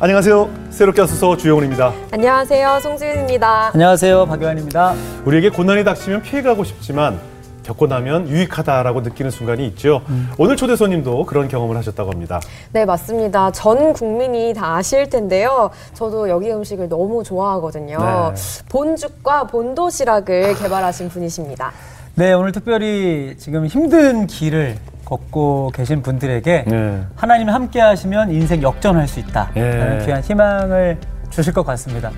안녕하세요. 새롭게 하소서 주영훈입니다. 안녕하세요. 송지은입니다. 안녕하세요. 박요한입니다. 우리에게 고난이 닥치면 피해가고 싶지만 겪고 나면 유익하다라고 느끼는 순간이 있죠. 음. 오늘 초대 손님도 그런 경험을 하셨다고 합니다. 네, 맞습니다. 전 국민이 다 아실 텐데요. 저도 여기 음식을 너무 좋아하거든요. 네. 본죽과 본도시락을 개발하신 분이십니다. 네, 오늘 특별히 지금 힘든 길을 걷고 계신 분들에게 네. 하나님 함께 하시면 인생 역전할 수 있다. 네. 귀한 희망을 주실 것 같습니다.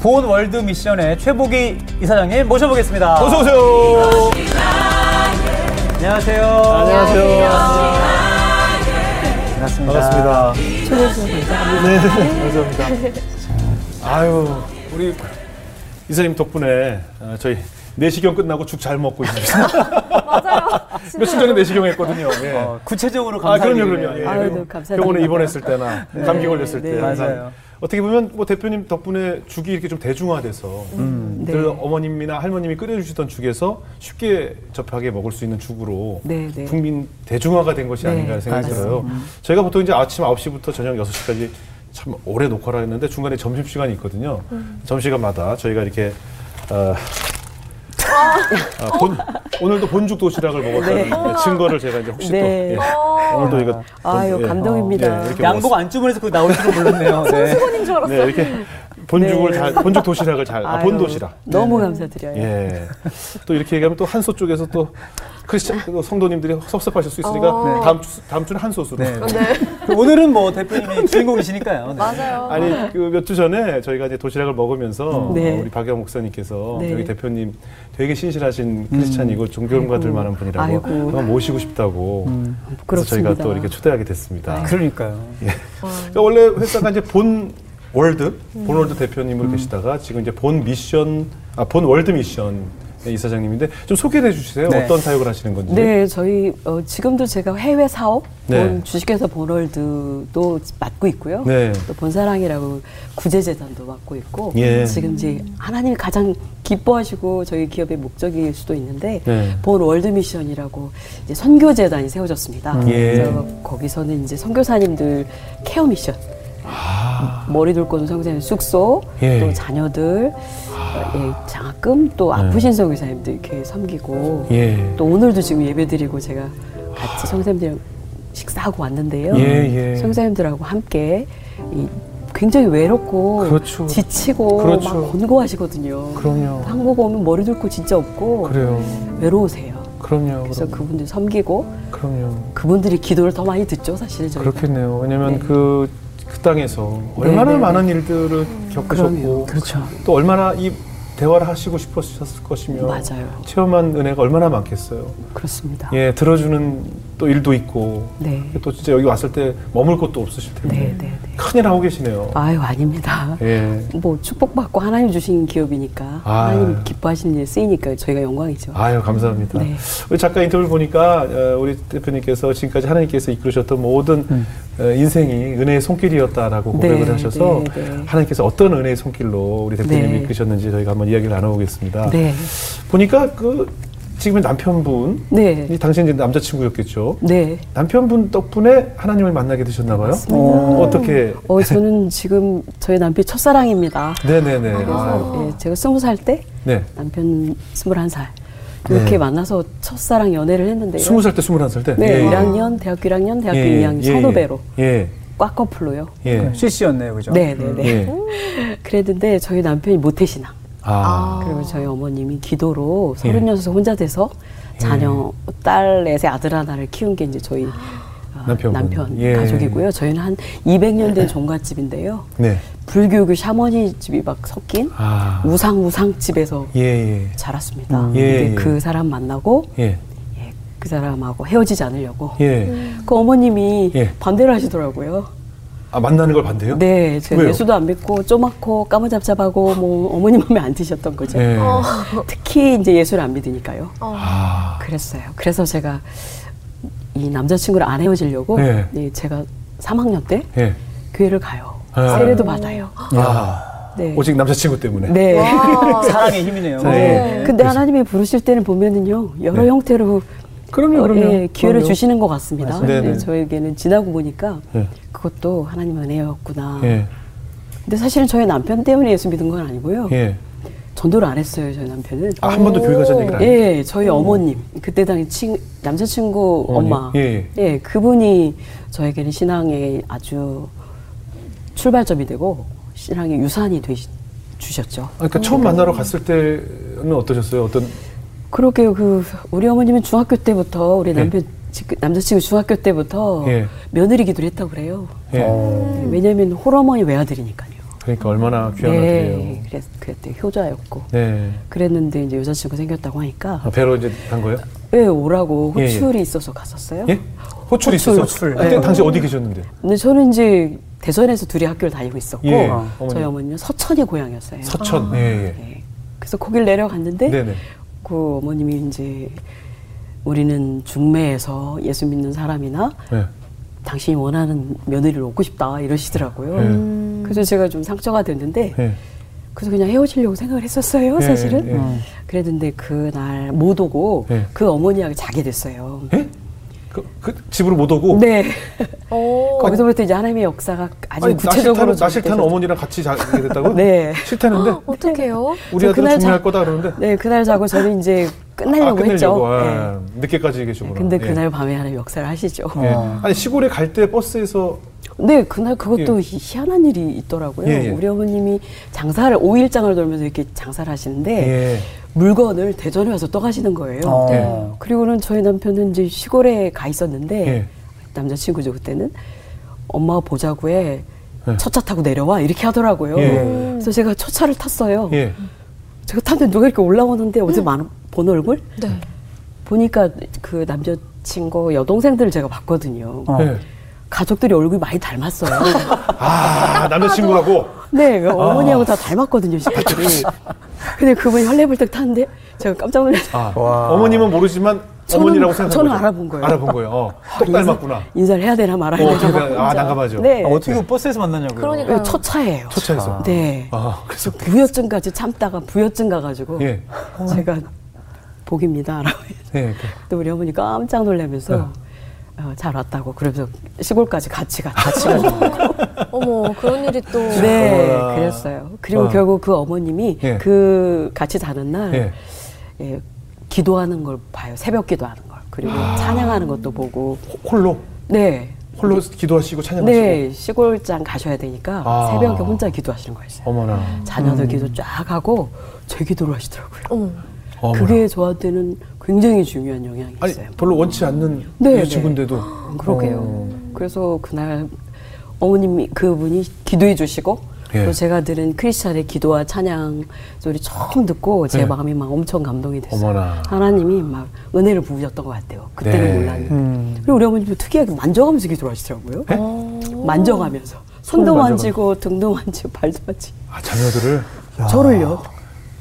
본 월드 미션의 최보기 이사장님 모셔보겠습니다. 어서 오세요. 안녕하세요. 안녕하세요. 반갑습니다. 반갑습니다. 감사합니다. 네, 감사합니다. 아유, 우리 이사님 덕분에 어, 저희 내시경 끝나고 죽 잘 먹고 있습니다. 맞아요. 며칠 전에 내시경 했거든요. 예. 어, 구체적으로 감사 아, 그럼요, 그럼요. 예. 아유, 감사합니다. 병원에 입원했을 때나 네. 감기 걸렸을 네. 때. 맞아요. 어떻게 보면 뭐 대표님 덕분에 죽이 이렇게 좀 대중화돼서 음, 네. 늘 어머님이나 할머님이 끓여주시던 죽에서 쉽게 접하게 먹을 수 있는 죽으로 네, 네. 국민 대중화가 된 것이 네, 아닌가 생각이 들어요. 음. 저희가 보통 이제 아침 9시부터 저녁 6시까지 참 오래 녹화를 했는데 중간에 점심시간이 있거든요. 음. 점심시간마다 저희가 이렇게 어, 아, 본, 오늘도 본죽 도시락을 먹었다는 네. 증거를 제가 이제 혹시 네. 또 예. 오늘도 이거 아유 예. 감동입니다. 예, 양복 안 주문해서 그 나올 줄은 몰랐네요. 네. 수건인 줄 알았어요. 네, 이렇게 본죽을 네. 잘 본죽 도시락을 잘 아, 본도시락. 너무 감사드려요. 예. 또 이렇게 얘기하면 또 한소 쪽에서 또 크리스찬 성도님들이 섭섭하실 수 있으니까 어. 다음 주 다음 주는 한 소스로. 네. 네. 오늘은 뭐 대표님이 주인공이시니까요. 네. 맞아요. 아니 그 몇 주 전에 저희가 이제 도시락을 먹으면서 네. 우리 박영 목사님께서 네. 저희 대표님 되게 신실하신 크리스찬이고 음. 존경받을 만한 분이라고 한번 모시고 싶다고 음. 그래서 저희가 또 이렇게 초대하게 됐습니다. 아, 그러니까요. 예. 어. 원래 회사가 이제 본 월드 본 월드 대표님으로 음. 계시다가 지금 이제 본 미션 아 본 월드 미션 네, 이사장님인데 좀 소개해 주세요. 네. 어떤 사역을 하시는 건지. 네, 저희 어, 지금도 제가 해외 사업, 네. 본 주식회사 본월드도 맡고 있고요. 네. 또 본사랑이라고 구제재단도 맡고 있고 예. 지금 이제 하나님이 가장 기뻐하시고 저희 기업의 목적일 수도 있는데 네. 본 월드 미션이라고 이제 선교재단이 세워졌습니다. 음. 예. 그래서 거기서는 이제 선교사님들 care 미션. 아. 머리 둘곳은 성장의 숙소, 예. 또 자녀들, 아. 예, 장학금, 또 네. 아프신 네. 선교사님들 이렇게 섬기고, 예. 또 오늘도 지금 예배드리고 제가 같이 아. 선교사님들이랑 식사하고 왔는데요. 예, 예. 성사님들하고 함께 이 굉장히 외롭고 그렇죠. 지치고 그렇죠. 막 권고하시거든요. 그럼요. 한국 오면 머리 둘고 진짜 없고 그래요. 외로우세요. 그럼요. 그래서 그럼요. 그분들 섬기고 그럼요. 그분들이 기도를 더 많이 듣죠, 사실 저희가. 그렇겠네요. 왜냐면 네. 그 그 땅에서 얼마나 네네. 많은 일들을 겪으셨고 그렇죠. 또 얼마나 이 대화를 하시고 싶으셨을 것이며 맞아요. 체험한 은혜가 얼마나 많겠어요. 그렇습니다. 예, 들어주는 또 일도 있고 네. 또 진짜 여기 왔을 때 머물 곳도 없으실 텐데 네, 네, 네. 큰일 하고 계시네요. 아유 아닙니다. 예. 뭐 축복받고 하나님 주신 기업이니까 아. 하나님 기뻐하시는 일 쓰이니까 저희가 영광이죠. 아유 감사합니다. 네. 우리 작가 인터뷰 보니까 어, 우리 대표님께서 지금까지 하나님께서 이끌으셨던 모든 음. 어, 인생이 은혜의 손길이었다라고 고백을 네, 하셔서 하나님께서 어떤 은혜의 손길로 우리 대표님이 이끄셨는지 저희가 한번 이야기를 나눠보겠습니다. 보니까 그 지금의 남편분, 네. 당신 이제 남자친구였겠죠. 네. 남편분 덕분에 하나님을 만나게 되셨나 봐요. 어. 어떻게? 어, 저는 지금 저희 남편 첫사랑입니다. 네네네. 그래서 예, 제가 스무 살 때, 네. 남편 스물한 살. 이렇게 네. 만나서 첫사랑 연애를 했는데요. 스무 살 때, 스물한 살 때? 네, 예. 1학년, 대학교 1학년, 대학교 예. 2학년, 예. 선후배로. 예. 꽉 커플로요. 예. CC였네요, 그죠? 네네네. 예. 그랬는데 저희 남편이 모태신앙. 아. 그리고 저희 어머님이 기도로 서른여섯 혼자 돼서 자녀 예. 딸 넷의 아들 하나를 키운 게 이제 저희 어, 남편, 남편 예. 가족이고요. 저희는 한 200년 된 종갓집인데요. 네. 불교교 샤머니 집이 막 섞인 아. 우상 우상 집에서 예, 예. 자랐습니다. 음. 근데 그 사람 만나고 예. 그 사람하고 헤어지지 않으려고 그 어머님이 반대를 하시더라고요. 아 만나는 걸 반대요? 네, 제가 왜요? 예수도 안 믿고 쪼맣고 까무잡잡하고 뭐 어머니 마음에 안 드셨던 거죠. 네. 어. 특히 이제 예수를 안 믿으니까요. 어. 아. 그랬어요. 그래서 제가 이 남자친구를 안 헤어지려고 네. 네, 제가 3학년 때 네. 교회를 가요. 아. 세례도 받아요. 아. 네. 오직 남자친구 때문에. 네. 사랑의 힘이네요. 네. 네. 근데 하나님이 부르실 때는 보면은요 여러 네. 형태로 그럼요, 그럼요. 예, 기회를 그럼요. 주시는 것 같습니다. 네, 저에게는 지나고 보니까 네. 그것도 하나님 은혜였구나. 예. 근데 사실은 저희 남편 때문에 예수 믿은 건 아니고요. 예. 전도를 안 했어요, 저희 남편은. 아, 한 번도 교회 가자는 얘기를 안? 예, 저희 오. 어머님. 그때 당시 친, 남자친구 어머니. 엄마. 예, 예. 예, 그분이 저에게는 신앙의 아주 출발점이 되고 신앙의 유산이 되시, 주셨죠. 그러니까 처음 만나러 갔을 때는 어떠셨어요? 어떤 그러게요. 그 우리 어머님은 중학교 때부터 우리 예. 남편 예. 남자친구 중학교 때부터 예. 며느리 기도를 했다고 그래요. 예. 어. 왜냐하면 홀어머니 외아들이니까요. 그러니까 얼마나 귀한 네, 아들이에요. 그랬, 그랬대 효자였고. 네. 그랬는데 이제 여자친구 생겼다고 하니까. 아, 배로 이제 간 거예요? 네, 오라고 예, 호출이 예. 있어서 갔었어요. 예? 호출이 호출, 있었어? 호출. 그때 네. 당시 어디 계셨는데? 근데 저는 이제 대전에서 둘이 학교를 다니고 있었고 예. 저희 어머니는 서천이 고향이었어요. 서천. 아. 예, 예. 네. 그래서 거길 내려갔는데 네네. 그 어머님이 이제 우리는 중매에서 예수 믿는 사람이나 네. 당신이 원하는 며느리를 얻고 싶다 이러시더라고요. 네. 그래서 제가 좀 상처가 됐는데 네. 그래서 그냥 헤어지려고 생각을 했었어요, 네, 사실은. 네. 그랬는데 그날 못 오고 네. 그 어머니하고 자게 됐어요. 그, 그, 집으로 못 오고? 네. 거기서부터 이제 하나님의 역사가 아주 아니, 구체적으로. 나 싫다는 어머니랑 같이 자게 됐다고? 네. 싫다는데? 어떡해요? 우리 아들은 중요할 거다 그러는데? 네, 그날 자고 저는 이제 끝내려고, 아, 했죠. 아, 네. 늦게까지 계시구나. 근데 그날 예. 밤에 하나님 역사를 하시죠. 예. 어. 아니, 시골에 갈 때 버스에서 네, 그날 그것도 예. 희한한 일이 있더라고요. 예, 예. 우리 어머님이 장사를 5일장을 돌면서 이렇게 장사를 하시는데 예. 물건을 대전에 와서 떠가시는 거예요. 어. 네. 그리고는 저희 남편은 이제 시골에 가 있었는데 예. 남자친구죠 그때는 엄마 보자고에 예. 첫차 타고 내려와 이렇게 하더라고요. 그래서 제가 첫 차를 탔어요. 제가 탔는데 누가 이렇게 올라오는데 어제 음. 본 얼굴? 네. 보니까 그 남자친구 여동생들을 제가 봤거든요. 어. 네. 가족들이 얼굴이 많이 닮았어요. 아, 남자친구하고? 네, 그 어머니하고 아. 다 닮았거든요, 식구들이. 근데 그분이 헐레벌떡 탔는데 제가 깜짝 놀랐어요. 아, 어머님은 모르지만 어머니라고 생각 저는 알아본 거예요. 알아본 거예요. 어, 똑 닮았구나. 인사를 해야 되나 말아야 어, 되나. 아, 난감하죠. 네. 아, 어떻게 그 버스에서 만나냐고요? 그러니까 첫 차예요. 첫 차에서. 네. 아, 그래서 부여증까지 참다가 부여증 가가지고 예. 제가 복입니다. 라고 네, 또 우리 어머니 깜짝 놀라면서 네. 어, 잘 왔다고 그러면서 시골까지 같이 가 같이 가고 어머 그런 일이 또네 그랬어요. 그리고 어. 결국 그 어머님이 예. 그 같이 자는 날 예. 예, 기도하는 걸 봐요. 새벽 기도하는 걸 그리고 아. 찬양하는 것도 보고 홀로 네 홀로 기도하시고 찬양하시고 네 시골장 가셔야 되니까 아. 새벽에 혼자 기도하시는 거였어요. 어머나 자녀들 음. 기도 쫙 하고 제 기도를 하시더라고요. 어머. 그게 저한테는 굉장히 중요한 영향이 아니, 있어요. 별로 원치 않는 네, 친구인데도. 네. 그러게요. 어. 그래서 그날 어머님이 그분이 기도해 주시고 예. 또 제가 들은 크리스찬의 기도와 찬양 소리 처음 듣고 제 네. 마음이 막 엄청 감동이 됐어요. 어머나. 하나님이 막 은혜를 부으셨던 것 같아요. 그때는 네. 몰랐는데. 음. 그리고 우리 어머님도 특이하게 만져가면서 기도를 하시더라고요. 네? 만져가면서. 손도 만지고 등도 만지고 발도 만지고. 아, 자녀들을? 저를요.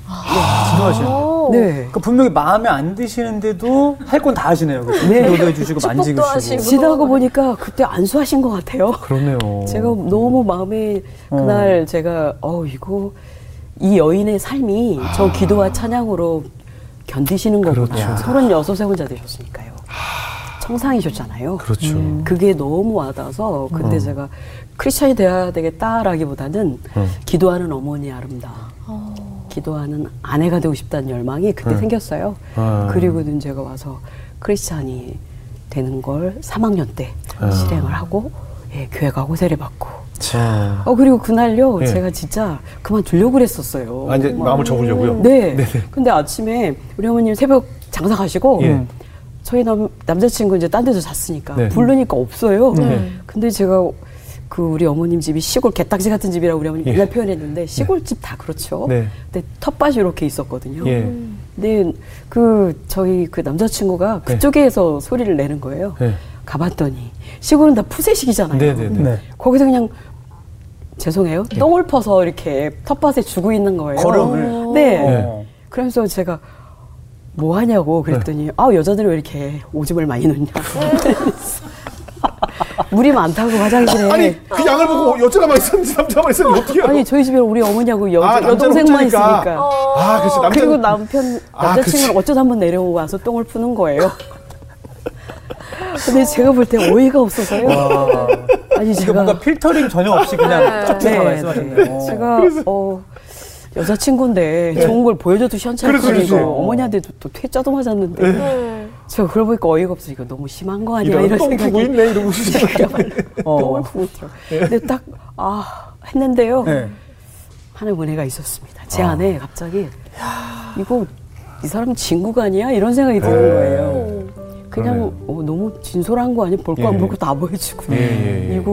아, 기도하시는. 네. 그러니까 분명히 마음에 안 드시는데도 할 건 다 하시네요. 그렇죠? 네. 기도도 해 주시고 만지고 시고. 지나고 보니까 그때 안수하신 것 같아요. 그렇네요. 제가 너무 마음에 그날 어. 제가 어 이거 이 여인의 삶이 아. 저 기도와 찬양으로 견디시는 거구나. 그렇죠. 36세 혼자 되셨으니까요. 청상이셨잖아요. 그렇죠. 음. 그게 너무 와닿아서 그때 음. 제가 크리스천이 돼야 되겠다라기보다는 음. 기도하는 어머니 아름다. 어. 기도하는 아내가 되고 싶다는 열망이 그때 네. 생겼어요. 아. 그리고는 제가 와서 크리스찬이 되는 걸 3학년 때 아. 실행을 하고 예, 교회 가고 세례 받고. 자. 어 그리고 그날요 예. 제가 진짜 그만 두려고 그랬었어요. 아, 이제 마음을 접으려고요. 네. 네네. 근데 아침에 우리 어머님 새벽 장사 가시고 예. 저희 남 남자친구 이제 딴 데서 잤으니까 네. 부르니까 없어요. 네. 근데 제가 그 우리 어머님 집이 시골 개딱지 같은 집이라고 우리 어머니 예. 맨날 표현했는데 네. 시골집 다 그렇죠. 네. 근데 텃밭이 이렇게 있었거든요. 예. 근데 그 저희 그 남자친구가 네. 그쪽에서 네. 소리를 내는 거예요. 네. 가봤더니 시골은 다 푸세식이잖아요. 네, 네, 거기서 그냥 죄송해요. 똥을 퍼서 이렇게 텃밭에 주고 있는 거예요. 걸음을. 네. 그러면서 제가 뭐 하냐고 그랬더니 아 여자들이 왜 이렇게 오줌을 많이 넣냐. 물이 많다고 화장실에. 아니 그 양을 보고 여자가만 있었는지 남자만 있었는지 어떻게 해요? 아니 저희 집에 우리 어머니하고 여, 아, 여동생만 있으니까. 어. 아, 그치, 남자 그리고 남편 아, 남자친구는 아, 어쩌다 한번 내려와서 똥을 푸는 거예요. 근데 제가 볼 때 어이가 없어서요. 와. 아니 제가 뭔가 필터링 전혀 없이 그냥 쭉쭉 네, 말씀하셨네요. 네. 제가 어 여자친구인데 네. 좋은 걸 보여줘도 시원찮거리고 어머니한테도 또 퇴짜도 맞았는데 네. 제가 그걸 보니까 어이가 없어 이거 너무 심한 거 아니야 이런, 생각이 있네 이러고 어. 똥을 푸고 있죠. 근데 딱 아 했는데요. 네. 하는 은혜가 있었습니다. 제 아. 안에 갑자기 이거 이 사람 친구가 아니야 이런 생각이 드는 네. 거예요. 그냥 어, 너무 진솔한 거 아니야? 볼 거안 예. 볼거 다 보여주고 예, 예, 예,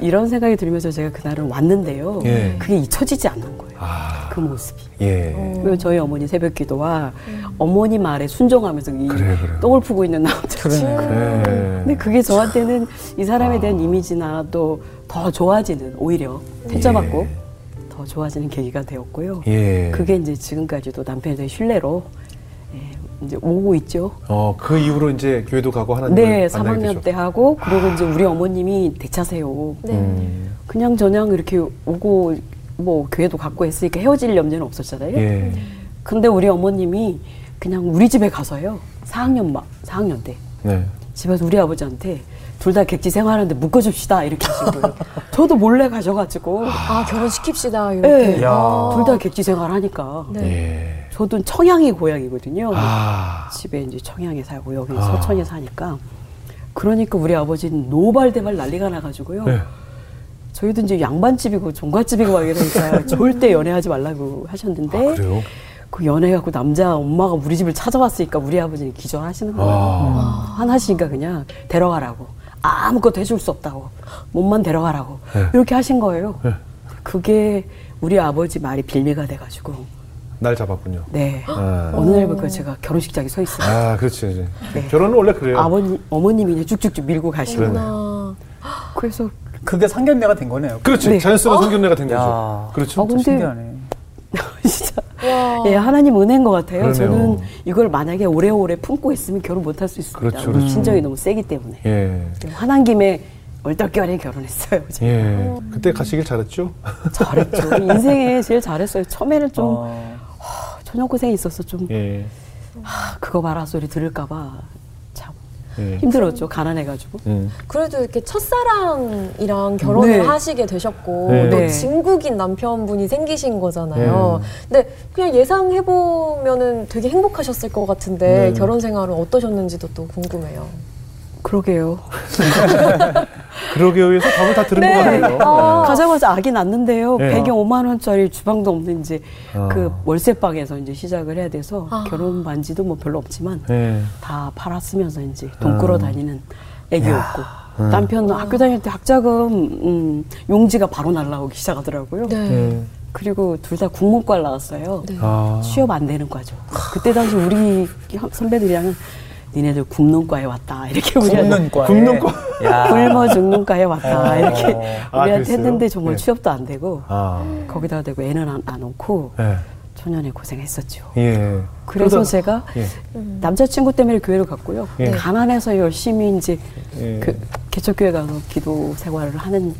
이런 생각이 들면서 제가 그날은 왔는데요. 예. 그게 잊혀지지 않는 거예요. 아. 그 모습이. 예. 그 저희 어머니 새벽 기도와 음. 어머니 말에 순종하면서 이 그래, 그래. 똥을 푸고 있는 남자. 그래. 그래. 근데 그게 저한테는 이 사람에 대한 아. 이미지나 또 더 좋아지는 오히려 퇴짜받고 예. 더 좋아지는 계기가 되었고요. 그게 이제 지금까지도 남편에 대한 신뢰로 이제 오고 있죠. 어, 그 이후로 이제 교회도 가고 하나님 네, 3학년 때 하고 그리고 아. 이제 우리 어머님이 대차세요. 네. 음. 그냥 저냥 이렇게 오고 뭐 교회도 갖고 했으니까 헤어질 염려는 없었잖아요. 예. 근데 우리 어머님이 그냥 우리 집에 가서요. 4학년 막 4학년 때 네. 집에서 우리 아버지한테 둘 다 객지 생활하는데 묶어줍시다 이렇게 하시고요. 저도 몰래 가셔가지고 아 결혼시킵시다 이렇게. 네. 둘 다 객지 생활하니까. 네. 예. 저도 청양이 고향이거든요. 아. 집에 이제 청양에 살고 여기 아. 서천에 사니까 그러니까 우리 아버지는 노발대발 난리가 나가지고요. 네. 저희도 이제 양반집이고 종갓집이고 막 이러니까 절대 연애하지 말라고 하셨는데 아, 그 연애하고 남자 엄마가 우리 집을 찾아왔으니까 우리 아버지는 기절하시는 거예요. 아. 하나씩니까 그냥 데려가라고 아무것도 해줄 수 없다고 몸만 데려가라고 네. 이렇게 하신 거예요. 네. 그게 우리 아버지 말이 빌미가 돼가지고 날 잡았군요. 네. 아. 어느 날부터 제가 결혼식장에 서 있어요. 아, 그렇지. 네. 결혼은 원래 그래요. 아버님, 어머님이 이제 쭉쭉쭉 밀고 가시고. 그래서 그게 상견례가 된 거네요. 그렇지. 네. 자연스러운 어? 상견례가 된 거죠. 그렇죠. 아, 근데 신기하네. 진짜 예, 하나님 은혜인 것 같아요. 그러네요. 저는 이걸 만약에 오래오래 품고 있으면 결혼 못할 수 있습니다. 그렇죠. 우리 친정이 너무 세기 때문에. 예. 화난 김에 얼떨결에 결혼했어요. 제가. 예. 그때 가시길 잘했죠? 잘했죠. 인생에 제일 잘했어요. 처음에는 좀 어... 저녁 고생이 있어서 좀 예. 하, 그거 봐라 소리 들을까봐 참 예. 힘들었죠. 가난해가지고. 예. 그래도 이렇게 첫사랑이랑 결혼을 네. 하시게 되셨고 네. 또 네. 진국인 남편분이 생기신 거잖아요. 네. 근데 그냥 예상해 보면은 되게 행복하셨을 것 같은데 네. 결혼 생활은 어떠셨는지도 또 궁금해요. 그러게요. 그러게요에서 답을 다 들은 네. 것 같아요. 아. 가자마자 아기 낳는데요. 네. 배경 5만 원짜리 주방도 없는 이제 아. 그 월세방에서 이제 시작을 해야 돼서 아. 결혼 반지도 뭐 별로 없지만 네. 다 팔았으면서 이제 돈 끌어 다니는 애기였고 음. 남편 학교 다닐 때 학자금 음, 용지가 바로 날라오기 시작하더라고요. 네. 네. 그리고 둘 다 국문과 나왔어요. 네. 아. 취업 안 되는 과죠. 그때 당시 우리 선배들이랑은 니네들 굽는과에 왔다 이렇게 우리한테 굽는과 굶어 죽는과에 왔다 어. 이렇게 아, 우리한테 했는데 정말 네. 취업도 안 되고 아. 거기다 대고 애는 안, 안 놓고 네. 초년에 고생했었죠. 예. 그래서 그러다, 제가 예. 남자친구 때문에 교회를 갔고요. 예. 가난해서 열심히 이제 예. 그 개척교회 가서 기도 생활을 하는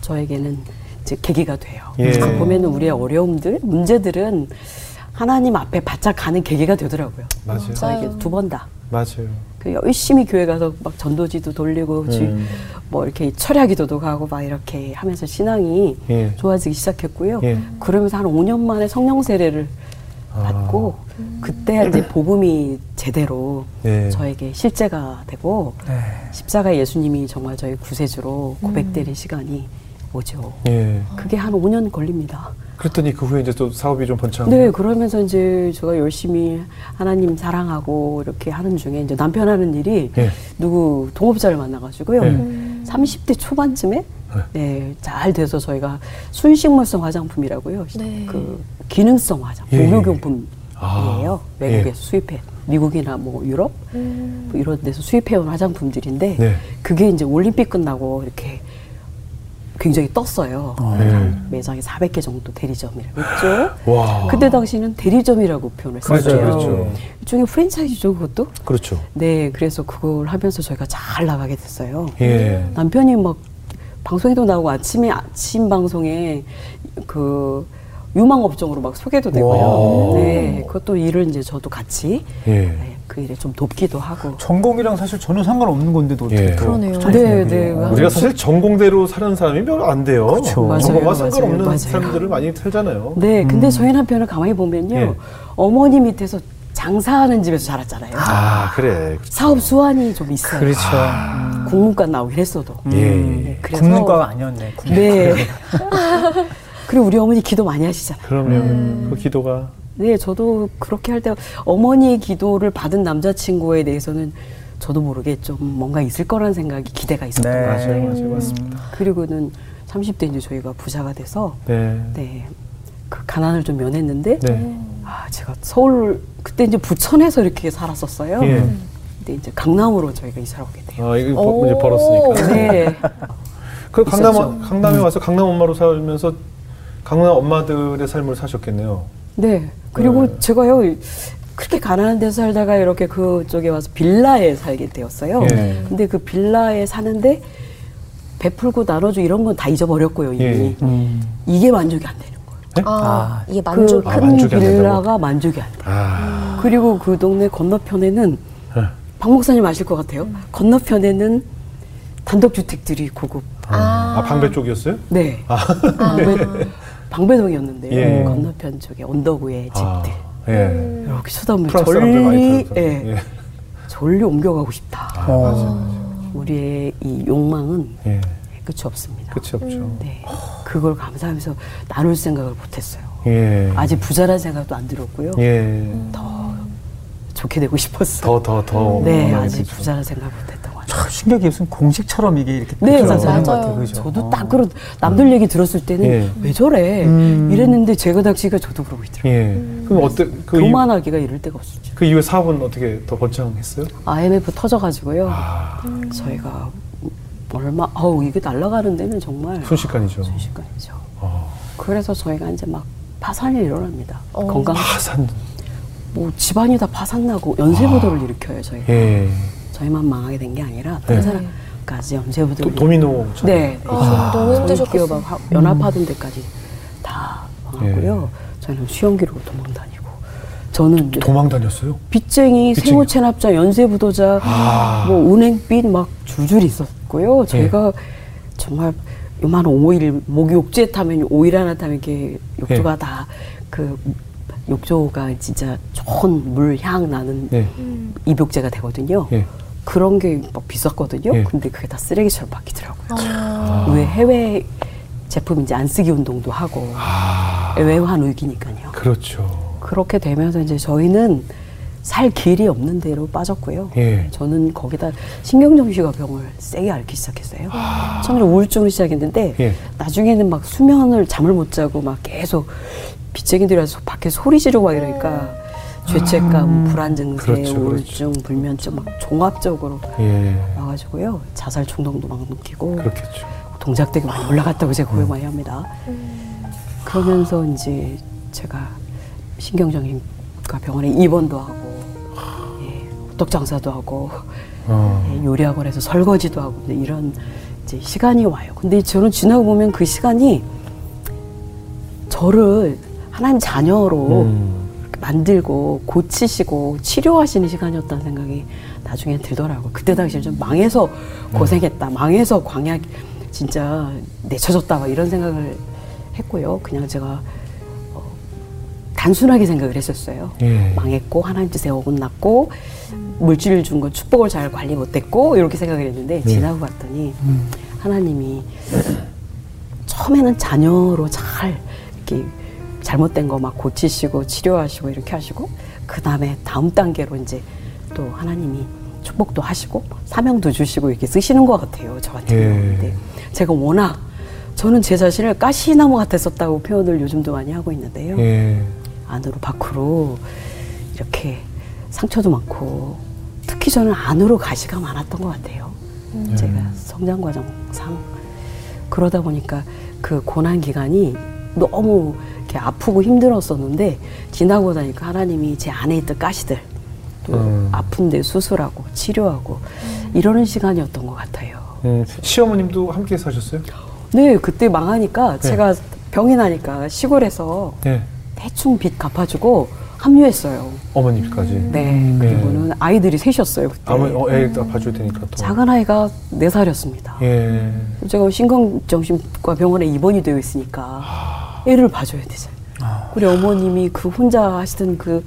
저에게는 이제 계기가 돼요. 예. 보면은 우리의 어려움들, 문제들은 하나님 앞에 바짝 가는 계기가 되더라고요. 맞아요. 저에게 두 번 다. 맞아요. 그 열심히 교회 가서 막 전도지도 돌리고 음. 뭐 이렇게 철야기도도 가고 막 이렇게 하면서 신앙이 예. 좋아지기 시작했고요. 예. 그러면서 한 5년 만에 성령 세례를 아. 받고 그때 이제 복음이 제대로 예. 저에게 실제가 되고 네. 십자가 예수님이 정말 저희 구세주로 고백되는 음. 시간이 오죠. 예. 그게 한 5년 걸립니다. 그랬더니 그 후에 이제 또 사업이 좀 번창. 네, 그러면서 이제 제가 열심히 하나님 사랑하고 이렇게 하는 중에 이제 남편 하는 일이 예. 누구 동업자를 만나가지고요. 예. 30대 초반쯤에 네. 네, 잘 돼서 저희가 순식물성 화장품이라고요. 네. 그 기능성 화장품, 예. 의료용품이에요. 아. 외국에서 예. 수입해. 미국이나 뭐 유럽 음. 뭐 이런 데서 수입해온 화장품들인데 네. 그게 이제 올림픽 끝나고 이렇게 굉장히 떴어요. 어. 네. 매장에 400개 정도 대리점이라고 했죠. 와. 그때 당시는 대리점이라고 표현을 썼죠. 그렇죠. 일종의 프랜차이즈죠, 그것도? 그렇죠. 네, 그래서 그걸 하면서 저희가 잘 나가게 됐어요. 예. 남편이 막 방송에도 나오고 아침에 아침 방송에 그 유망 업종으로 막 소개도 되고요. 와. 네, 그것도 일을 이제 저도 같이 예. 네, 그 일에 좀 돕기도 하고. 전공이랑 사실 전혀 상관없는 건데도 예. 그러네요. 네, 네. 우리가 사실 전공대로 사는 사람이 별로 안 돼요. 그렇죠. 맞아요, 전공과 상관없는 맞아요. 사람들을 많이 살잖아요. 네, 근데 음. 저희 남편을 가만히 보면요. 예. 어머니 밑에서 장사하는 집에서 자랐잖아요. 아, 그래. 그렇죠. 사업 수완이 좀 있어요. 그렇죠. 아. 음. 국문과 나오긴 했어도. 예. 네, 그래서 국문과가 아니었네. 국문과. 네. 그리고 우리 어머니 기도 많이 하시잖아요. 그럼요. 음. 그 기도가 네, 저도 그렇게 할 때 어머니의 기도를 받은 남자친구에 대해서는 저도 모르게 좀 뭔가 있을 거란 생각이 기대가 있었던 네. 것 같아요. 맞아요, 맞아요, 맞습니다. 그리고는 30대 이제 저희가 부자가 돼서 네, 네, 그 가난을 좀 면했는데 네. 아 제가 서울 그때 이제 부천에서 이렇게 살았었어요. 예. 근데 이제 강남으로 저희가 이사를 오게 돼요. 아 이거 이제 벌었으니까. 네. 그 강남 강남에 와서 강남 엄마로 살면서 강남 엄마들의 삶을 사셨겠네요. 네. 그리고 네. 제가요 그렇게 가난한 데서 살다가 이렇게 그쪽에 와서 빌라에 살게 되었어요. 네. 근데 그 빌라에 사는데 베풀고 나눠주 이런 건 다 잊어버렸고요 이미 예. 음. 이게 만족이 안 되는 거예요. 네? 아, 아, 이게 만족 그큰 아, 빌라가 만족이 안 돼요. 아. 그리고 그 동네 건너편에는 네. 박 목사님 아실 것 같아요. 음. 건너편에는 단독주택들이 고급. 아, 아 방배 쪽이었어요? 네. 아. 방배, 방배동이었는데요. 예. 건너편 쪽에 언덕 위에 아, 집들. 예. 이렇게 쳐다보면 졸리, 예. 예. 졸리 옮겨가고 싶다. 아, 어. 맞아, 맞아. 우리의 이 욕망은 예. 끝이 없습니다. 끝이 없죠. 음. 네. 그걸 감사하면서 나눌 생각을 못했어요. 예. 아직 부자란 생각도 안 들었고요. 예. 더 좋게 되고 싶었어요. 더, 더, 더. 네, 아직 부자란 생각 못했다. 참 신기하게 무슨 공식처럼 이게 이렇게 네, 맞아요. 같아요, 그죠? 저도 딱 그런 남들 음. 얘기 들었을 때는 예. 왜 저래 음. 이랬는데 제가 당시가 저도 그러고 있더라고요. 예. 음. 그럼 어때? 그 교만하기가 이럴 데가 없었죠. 그 이후에 사업은 어떻게 더 번창했어요? IMF 터져가지고요. 아. 저희가 얼마 어우 이게 날아가는 데는 정말 순식간이죠. 순식간이죠. 어. 그래서 저희가 이제 막 파산이 일어납니다. 어. 건강 파산. 뭐 집안이 다 파산나고 연쇄부도를 아. 일으켜요 저희가. 예. 저희만 망하게 된 게 아니라 다른 네. 사람까지 연쇄부도 도미노 네, 네. 아, 너무 힘드셨겠어요. 연합하던 데까지 다 망하고요. 예. 저희는 수영기로 도망 다니고 저는 도망 다녔어요? 빚쟁이, 빚쟁이. 세무 체납자, 연쇄 부도자, 아. 뭐 은행빚 막 줄줄이 있었고요. 저희가 예. 정말 요만 오일 목 욕조에 타면 오일 하나 타면 이렇게 욕조가 예. 다그 욕조가 진짜 좋은 물 향 나는 예. 입욕제가 되거든요. 예. 그런 게 막 비쌌거든요. 예. 근데 그게 다 쓰레기처럼 바뀌더라고요. 아. 왜 해외 제품 이제 안 쓰기 운동도 하고 아. 외환 위기니까요. 그렇죠. 그렇게 되면서 이제 저희는 살 길이 없는 데로 빠졌고요. 예. 저는 거기다 신경정신과 병을 세게 앓기 시작했어요. 아. 처음에 우울증을 시작했는데 예. 나중에는 막 수면을 잠을 못 자고 막 계속 빚쟁이들이 와서 밖에 소리 지르고 막 이러니까 죄책감, 음. 불안 증세, 그렇죠, 그렇죠. 우울증, 그렇죠. 불면증 막 종합적으로 예. 와가지고요 자살衝動도 막 느끼고 그렇겠죠. 동작되게 많이 올라갔다고 제가 고백 많이 합니다. 그러면서 이제 제가 신경정신과 병원에 입원도 하고 예, 호떡 장사도 하고 어. 예, 요리학원에서 설거지도 하고 이런 이제 시간이 와요. 근데 저는 지나고 보면 그 시간이 저를 하나님 자녀로 음. 만들고 고치시고 치료하시는 시간이었다는 생각이 나중에 들더라고요. 그때 당시에 좀 망해서 고생했다. 음. 망해서 광야 진짜 내쳐졌다. 막 이런 생각을 했고요. 그냥 제가 어, 단순하게 생각을 했었어요. 예. 망했고 하나님 뜻에 어긋났고 물질을 준 건 축복을 잘 관리 못했고 이렇게 생각을 했는데 예. 지나고 봤더니 음. 하나님이 처음에는 자녀로 잘 이렇게 잘못된 거 막 고치시고 치료하시고 이렇게 하시고 그 다음에 다음 단계로 이제 또 하나님이 축복도 하시고 사명도 주시고 이렇게 쓰시는 것 같아요 저한테는. 예. 제가 워낙 저는 제 자신을 가시나무 같았었다고 표현을 요즘도 많이 하고 있는데요. 예. 안으로 밖으로 이렇게 상처도 많고 특히 저는 안으로 가시가 많았던 것 같아요. 음. 제가 성장 과정상 그러다 보니까 그 고난 기간이 너무 이렇게 아프고 힘들었었는데 지나고 나니까 하나님이 제 안에 있던 가시들 또 음. 아픈데 수술하고 치료하고 음. 이러는 시간이었던 것 같아요. 음. 시어머님도 함께 사셨어요? 네, 그때 망하니까 네. 제가 병이 나니까 시골에서 네. 대충 빚 갚아주고 합류했어요. 어머님까지. 네. 음. 그리고는 아이들이 셋이었어요. 그때. 아무 어, 애 봐줘야 되니까 또. 작은 아이가 네 살이었습니다. 예. 제가 신경정신과 병원에 입원이 되어 있으니까 아. 애를 봐줘야 되잖아요. 아. 우리 어머님이 그 혼자 하시던 그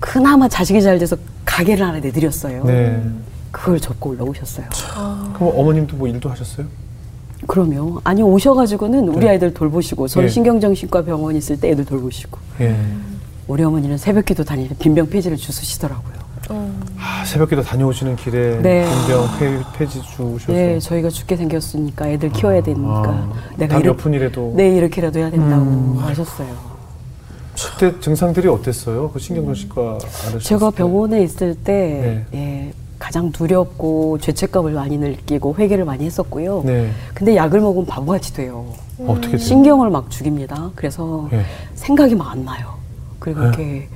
그나마 자식이 잘 돼서 가게를 하나 내드렸어요. 네. 그걸 접고 올라오셨어요. 아. 그럼 어머님도 뭐 일도 하셨어요? 그럼요. 아니 오셔가지고는 우리 네. 아이들 돌보시고 저는 예. 신경정신과 병원 있을 때 애들 돌보시고 예. 우리 어머니는 새벽기도 다니는 빈병 폐지를 주시더라고요. 어. 아, 새벽기도 다녀오시는 길에 네. 빈병 폐, 지 주셔서. 네, 저희가 죽게 생겼으니까 애들 키워야 되니까 아, 내가 이렇, 푼이라도. 네, 이렇게라도 해야 된다고 음. 하셨어요. 그때 증상들이 어땠어요? 그 신경정신과 제가 병원에 있을 때 네. 예, 가장 두렵고 죄책감을 많이 느끼고 회개를 많이 했었고요. 네. 근데 약을 먹으면 바보같이 돼요. 음. 어떻게 돼요? 신경을 막 죽입니다. 그래서 네. 생각이 막 안 나요. 그리고 네. 이렇게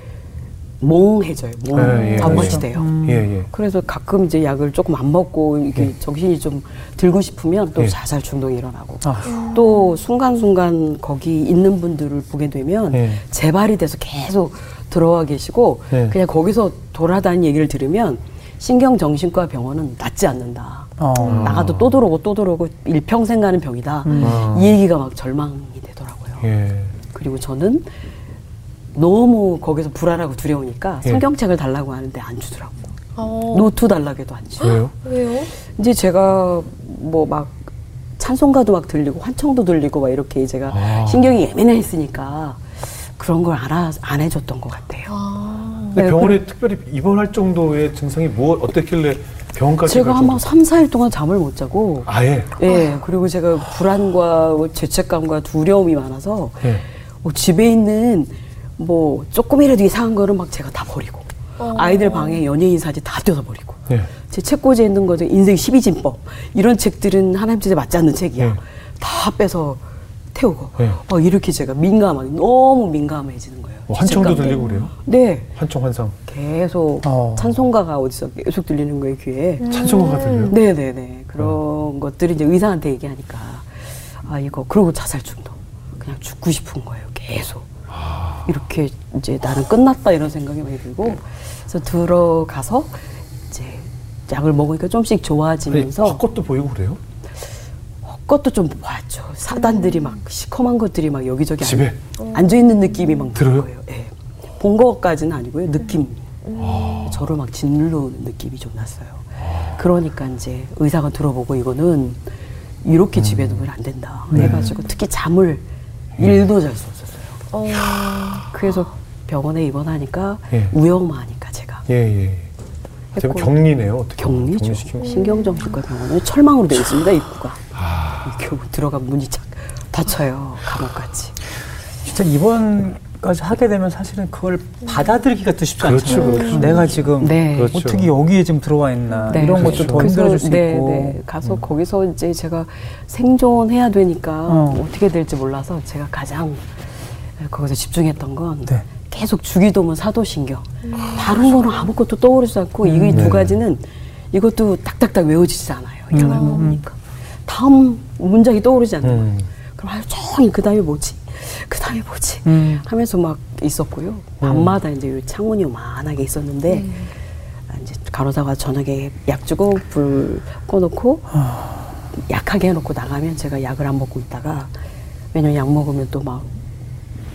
몽해져요. 몽, 예, 예, 바보같이 돼요. 음. 예, 예. 그래서 가끔 이제 약을 조금 안 먹고 이렇게 예. 정신이 좀 들고 싶으면 또 예. 자살 중독이 일어나고 아. 또 순간순간 거기 있는 분들을 보게 되면 재발이 돼서 계속 들어와 계시고 그냥 거기서 돌아다니는 얘기를 들으면 신경정신과 병원은 낫지 않는다. 어. 나가도 또 들어오고 또 들어오고 일평생 가는 병이다. 음. 이 얘기가 막 절망이 되더라고요. 예. 그리고 저는 너무 거기서 불안하고 두려우니까 예. 성경책을 달라고 하는데 안 주더라고요. 어. 노트 달라고 해도 안 줘요. 왜요? 왜요? 이제 제가 뭐 막 찬송가도 막 들리고 환청도 들리고 막 이렇게 제가 아. 신경이 예민했으니까 그런 걸 안, 안 해줬던 것 같아요. 아. 근데 네, 병원에 그래. 특별히 입원할 정도의 증상이 뭐 어떻길래 병원까지 제가 한번 3, 4일 동안 잠을 못 자고 아예? 예. 그리고 제가 불안과 뭐 죄책감과 두려움이 많아서 예. 뭐 집에 있는 뭐 조금이라도 이상한 거를 막 제가 다 버리고 어. 아이들 방에 연예인 사진 다 뜯어버리고 예. 제 책꽂이에 있는 거죠 인생 12진법 이런 책들은 하나님 뜻에 맞지 않는 책이야 예. 다 빼서 태우고 예. 어, 이렇게 제가 민감하게 너무 민감해지는 거예요. 뭐 한청도 들리고 그래요? 네. 한청 환상. 계속 어. 찬송가가 어디서 계속 들리는 거예요 귀에. 음. 찬송가가 들려요? 네네네. 그런 어. 것들이 이제 의사한테 얘기하니까 아 이거 그러고 자살 중독. 그냥 죽고 싶은 거예요 계속. 아. 이렇게 이제 나는 끝났다 이런 생각이 많이 들고 그래서 들어가서 이제 약을 먹으니까 좀씩 좋아지면서 아니, 헛것도 보이고 그래요? 헛것도 좀 봤죠. 사단들이 막 시커먼 것들이 막 여기저기 집에 앉아 있는 느낌이 막 들어요. 거예요. 네. 본 것까지는 아니고요. 느낌. 음. 저를 막 짓누르는 느낌이 좀 났어요. 그러니까 이제 의사가 들어보고 이거는 이렇게 음. 집에 두면 안 된다. 네. 해가지고 특히 잠을 음. 일도 잘수 없었어요. 어. 그래서 병원에 입원하니까 예. 위험하니까 제가. 예, 예. 되게 격리네요. 어떻게 격리죠. 신경정신과 병원은 철망으로 되어 있습니다. 입구가. 아. 들어가면 문이 착 닫혀요. 감옥같이. 진짜 입원까지 하게 되면 사실은 그걸 받아들이기가 또 쉽지 그렇죠, 않잖아요. 그렇죠. 내가 지금 네. 그렇죠. 어떻게 여기에 지금 들어와 있나 네. 이런 그렇죠. 것도 더 힘들어질 수 네, 있고. 네. 가서 음. 거기서 이제 제가 생존해야 되니까 어. 떻게 될지 몰라서 제가 가장 거기서 집중했던 건 네. 계속 주기도문 사도신경. 음. 다른 거는 아무것도 떠오르지 않고 음. 이두 네. 가지는 이것도 딱딱딱 외워지지 않아요. 약을 음. 먹으니까. 다음 문장이 떠오르지 않는 거예요. 음. 그럼 하루 종일 그 다음에 뭐지? 그 다음에 뭐지? 음. 하면서 막 있었고요. 밤마다 이제 창문이 요만하게 있었는데 음. 이제 간호사가 저녁에 약 주고 불 꺼놓고 약하게 해놓고 나가면 제가 약을 안 먹고 있다가 왜냐면 약 먹으면 또막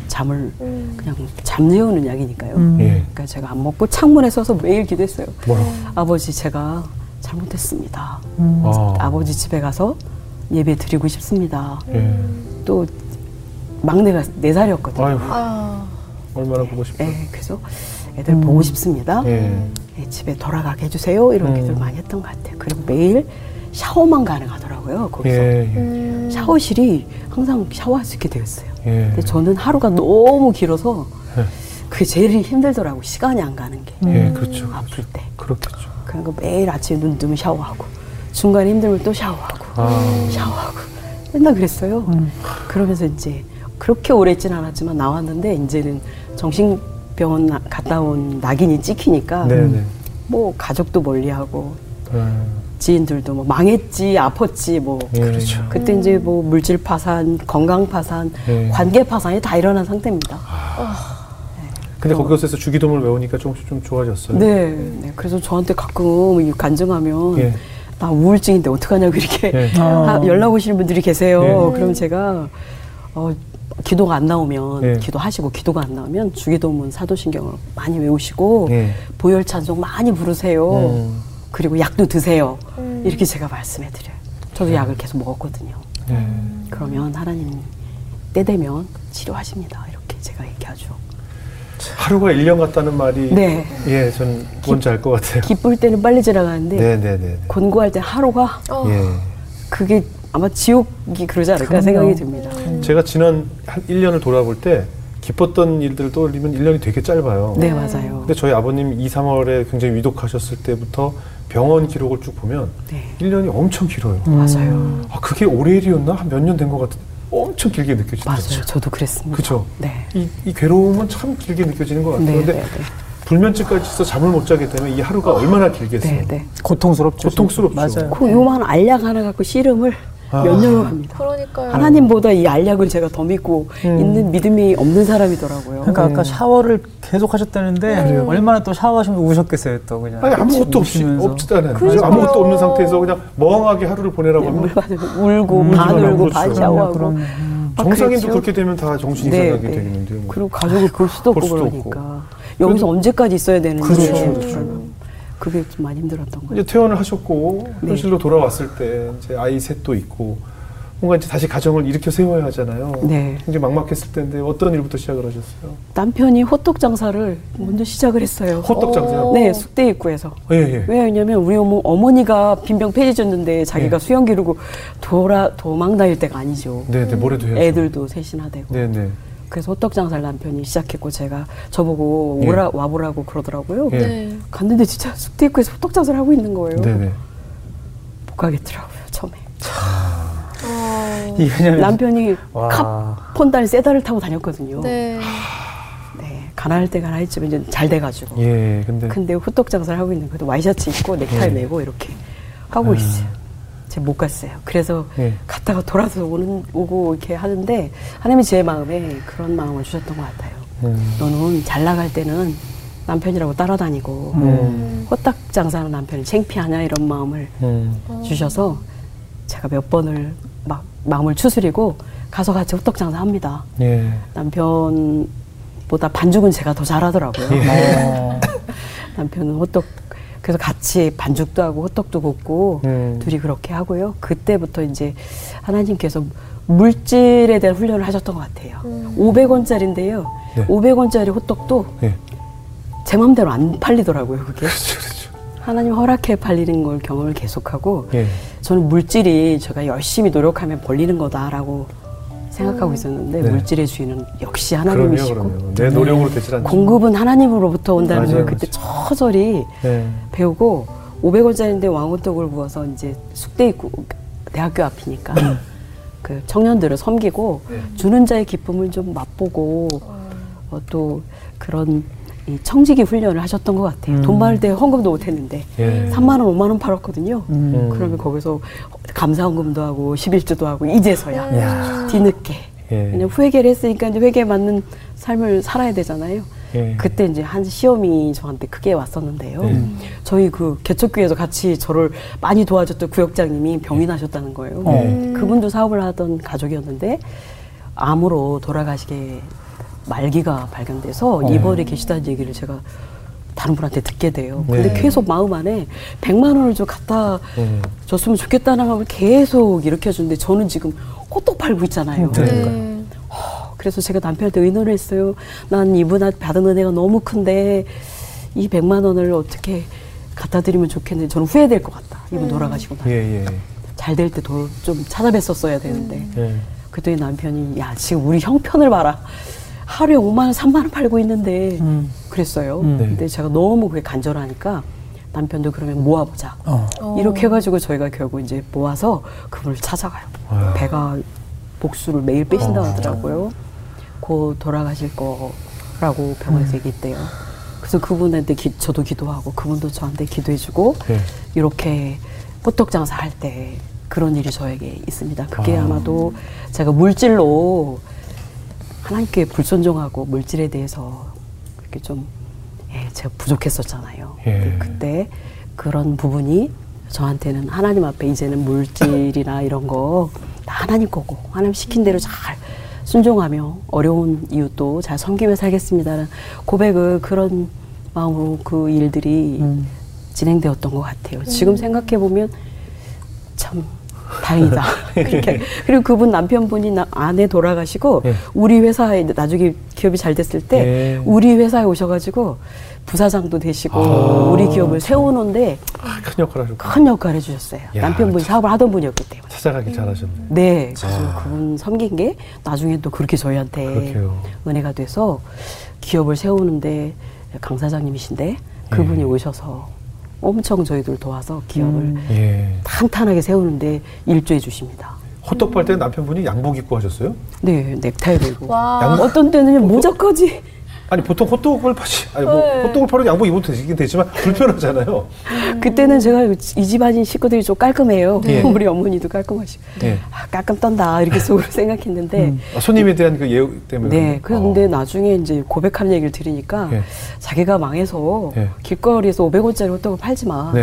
잠을 음. 그냥 잠재우는 약이니까요. 음. 예. 그러니까 제가 안 먹고 창문에 서서 매일 기도했어요. 뭐라? 아버지 제가 잘못했습니다. 음. 아. 버지 집에 가서 예배 드리고 싶습니다. 예. 또 막내가 네 살이었거든요. 아. 얼마나 보고 싶어. 예, 그래서 애들 음. 보고 싶습니다. 예. 예, 집에 돌아가게 해주세요. 이런 음. 기도를 많이 했던 것 같아요. 그리고 매일 샤워만 가능하더라고요. 거기서 예, 예. 음. 샤워실이 항상 샤워할 수 있게 되어 있어요. 예. 근데 저는 하루가 너무 길어서 예. 그게 제일 힘들더라고 시간이 안 가는 게. 예, 그렇죠. 아플 때. 그렇겠죠. 그러니까 매일 아침에 눈 뜨면 샤워하고 중간에 힘들면 또 샤워하고 아. 샤워하고 맨날 그랬어요. 음. 그러면서 이제 그렇게 오래 있진 않았지만 나왔는데 이제는 정신병원 갔다 온 낙인이 찍히니까 네네. 네. 뭐 가족도 멀리하고 음. 지인들도 뭐 망했지 아팠지 뭐 예. 그렇죠. 그때 이제 뭐 물질 파산 건강 파산 예. 관계 파산이 다 일어난 상태입니다. 아. 근데 어. 거기서 주기도문을 외우니까 조금씩 좀 좋아졌어요. 네, 네. 그래서 저한테 가끔 간증하면 예. 나 우울증인데 어떡하냐고 이렇게 예. 아. 연락 오시는 분들이 계세요. 예. 그럼 제가 어, 기도가 안 나오면 예. 기도하시고 기도가 안 나오면 주기도문 사도신경을 많이 외우시고 예. 보혈 찬송 많이 부르세요. 음. 그리고 약도 드세요. 음. 이렇게 제가 말씀해 드려요. 저도 네. 약을 계속 먹었거든요. 네. 그러면 하나님 때 되면 치료하십니다. 이렇게 제가 얘기하죠. 하루가 1년 같다는 말이 네. 예, 전 뭔지 알 것 같아요. 기쁠 때는 빨리 지나가는데 네, 네, 네, 네. 곤고할 때 하루가 어. 예. 그게 아마 지옥이 그러지 않을까 그럼요. 생각이 듭니다. 음. 제가 지난 한 1년을 돌아볼 때 기뻤던 일들을 떠올리면 1년이 되게 짧아요. 네, 맞아요. 근데 저희 아버님 2, 3월에 굉장히 위독하셨을 때부터 병원 기록을 쭉 보면 네. 1년이 엄청 길어요. 음. 맞아요. 아, 그게 올해 일이었나? 한 몇 년 된 것 같은 엄청 길게 느껴지죠. 맞아요. 저도 그랬습니다. 그죠? 네. 이, 이 괴로움은 참 길게 느껴지는 것 같아요. 네, 근데 네, 네. 불면증까지 있어 잠을 못 자게 되면 이 하루가 어. 얼마나 길겠어요. 네, 네. 고통스럽죠. 고통스럽죠. 맞아요. 그 요만 알약 하나 갖고 씨름을 아. 몇 년을 합니다. 그러니까요. 하나님보다 이 알약을 제가 더 믿고 음. 있는 믿음이 없는 사람이더라고요. 그러니까 음. 아까 샤워를 계속 하셨다는데 음. 얼마나 또 샤워하시면 우셨겠어요, 또 그냥. 아니 아무것도 없이 없지않아요 아무것도 없는 상태에서 그냥 멍하게 하루를 보내라고 네, 하면 울고 음. 반 울고 반 샤워하고. 그럼, 아, 정상인도 그렇게 되면 다 정신이 네, 이상하게 네. 되겠는데. 뭐. 그리고 가족을 볼 수도 없고 그러니까 여기서 언제까지 있어야 되는지. 그렇죠. 그렇죠. 그게 좀 많이 힘들었던 거예요. 이제 퇴원을 하셨고 네. 현실로 돌아왔을 때 이제 아이 셋도 있고 뭔가 이제 다시 가정을 일으켜 세워야 하잖아요. 네. 굉장히 막막했을 텐데 어떤 일부터 시작을 하셨어요? 남편이 호떡 장사를 먼저 시작을 했어요. 호떡 장사요? 네, 숙대 입구에서. 예, 예. 왜냐면 우리 어머, 어머니가 빈병 폐지졌는데 자기가 예. 수영 기르고 돌아 도망 다닐 때가 아니죠. 네, 네, 뭐래도 해야죠. 애들도 셋이나 되고. 네, 네. 그래서 호떡 장사를 남편이 시작했고 제가 저보고 예. 오라 와보라고 그러더라고요. 예. 네. 갔는데 진짜 숙대 입구에서 호떡 장사를 하고 있는 거예요. 네, 네. 못 가겠더라고요 처음에. 어... 남편이 카폰달 세다를 타고 다녔거든요. 네. 네. 가난할 때 가난했지만 이제 잘 돼가지고. 예, 근데. 근데 호떡 장사를 하고 있는 거도 와이셔츠 입고 넥타이 예. 메고 이렇게 하고 아. 있어요. 제가 못 갔어요. 그래서 예. 갔다가 돌아서 오는, 오고 이렇게 하는데 하나님이 제 마음에 그런 마음을 주셨던 것 같아요. 음. 너는 잘 나갈 때는 남편이라고 따라다니고 음. 호떡 장사하는 남편이 창피하냐 이런 마음을 음. 주셔서 제가 몇 번을 막 마음을 추스리고 가서 같이 호떡 장사합니다. 예. 남편보다 반죽은 제가 더 잘하더라고요. 예. 남편은 호떡 그래서 같이 반죽도 하고 호떡도 굽고 음. 둘이 그렇게 하고요. 그때부터 이제 하나님께서 물질에 대한 훈련을 하셨던 것 같아요. 음. 500원짜리인데요. 네. 500원짜리 호떡도 네. 제 마음대로 안 팔리더라고요, 그게. 그렇죠, 그렇죠. 하나님 허락해 팔리는 걸 경험을 계속하고 네. 저는 물질이 제가 열심히 노력하면 벌리는 거다라고 생각하고 음. 있었는데 네. 물질의 주인은 역시 하나님이시고 그럼요, 그럼요. 내 노력으로 되질 않죠. 공급은 하나님으로부터 온다는 걸 그때 처절히 네. 배우고 500원짜리인데 왕호떡을 구워서 이제 숙대 입구 대학교 앞이니까 음. 그 청년들을 섬기고 네. 주는 자의 기쁨을 좀 맛보고 어, 또 그런 이 청지기 훈련을 하셨던 것 같아요. 음. 돈 많을 때 헌금도 못 했는데 예. 3만 원, 5만 원 팔았거든요. 음. 그러면 거기서 감사 헌금도 하고 11주도 하고 이제서야 야. 뒤늦게 예. 그냥 회개를 했으니까 이제 회개에 맞는 삶을 살아야 되잖아요. 예. 그때 이제 한 시험이 저한테 크게 왔었는데요. 예. 저희 그 개척교회에서 같이 저를 많이 도와줬던 구역장님이 병이 예. 나셨다는 거예요. 음. 그분도 사업을 하던 가족이었는데 암으로 돌아가시게 말기가 발견돼서 어. 입원에 계시다는 얘기를 제가 다른 분한테 듣게 돼요. 근데 네. 계속 마음 안에 100만 원을 좀 갖다 네. 줬으면 좋겠다는 마음을 계속 일으켜 주는데 저는 지금 호떡 팔고 있잖아요. 네. 어, 그래서 제가 남편한테 의논을 했어요. 난 이분한테 받은 은혜가 너무 큰데 이 100만 원을 어떻게 갖다 드리면 좋겠는데 저는 후회될 것 같다. 이분 음. 돌아가시고 나면. 예, 예. 잘될 때 좀 찾아뵀었어야 되는데. 음. 그랬더니 남편이 야 지금 우리 형편을 봐라. 하루에 5만 원, 3만 원 팔고 있는데 음. 그랬어요. 음. 네. 근데 제가 너무 그게 간절하니까 남편도 그러면 모아보자. 어. 이렇게 해가지고 저희가 결국 이제 모아서 그분을 찾아가요. 와. 배가 복수를 매일 빼신다 고 어. 하더라고요. 곧 돌아가실 거라고 병원에서 음. 얘기했대요. 그래서 그분한테 기, 저도 기도하고 그분도 저한테 기도해주고 네. 이렇게 호떡 장사 할 때 그런 일이 저에게 있습니다. 그게 아. 아마도 제가 물질로 하나님께 불순종하고 물질에 대해서 이렇게 좀 예, 제가 부족했었잖아요. 예. 그때 그런 부분이 저한테는 하나님 앞에 이제는 물질이나 이런 거다 하나님 거고 하나님 시킨 대로 잘 순종하며 어려운 이웃도 잘 섬기며 살겠습니다는 고백을 그런 마음으로 그 일들이 음. 진행되었던 것 같아요. 지금 음. 생각해 보면 참 다행이다. 그렇게 그리고 그분 남편분이 나, 아내 돌아가시고 네. 우리 회사에 나중에 기업이 잘 됐을 때 네. 우리 회사에 오셔가지고 부사장도 되시고 아, 우리 기업을 세우는데 아, 큰 역할 하셨 큰 역할 해주셨어요. 야, 남편분이 참. 사업을 하던 분이었기 때문에 찾아가기 잘하셨네. 네, 그래서 아. 그분 섬긴 게 나중에 또 그렇게 저희한테 그렇게요. 은혜가 돼서 기업을 세우는데 강 사장님이신데 그분이 예. 오셔서 엄청 저희들 도와서 기업을 음. 예. 탄탄하게 세우는데 일조해 주십니다. 호떡 팔 때 남편분이 양복 입고 하셨어요? 네, 넥타이 메고. 어떤 때는 모자까지 아니 보통 호떡을 파지 아니 뭐 네. 호떡을 팔아도 양복 입어도 되긴 되지만 불편하잖아요. 그때는 제가 이 집안인 식구들이 좀 깔끔해요. 네. 우리 어머니도 깔끔하시고 네. 아, 깔끔 떤다 이렇게 속으로 생각했는데 음. 아, 손님에 대한 그 예우 때문에. 네. 그런데 어. 나중에 이제 고백하는 얘기를 들으니까 네. 자기가 망해서 네. 길거리에서 500원짜리 호떡을 팔지 마.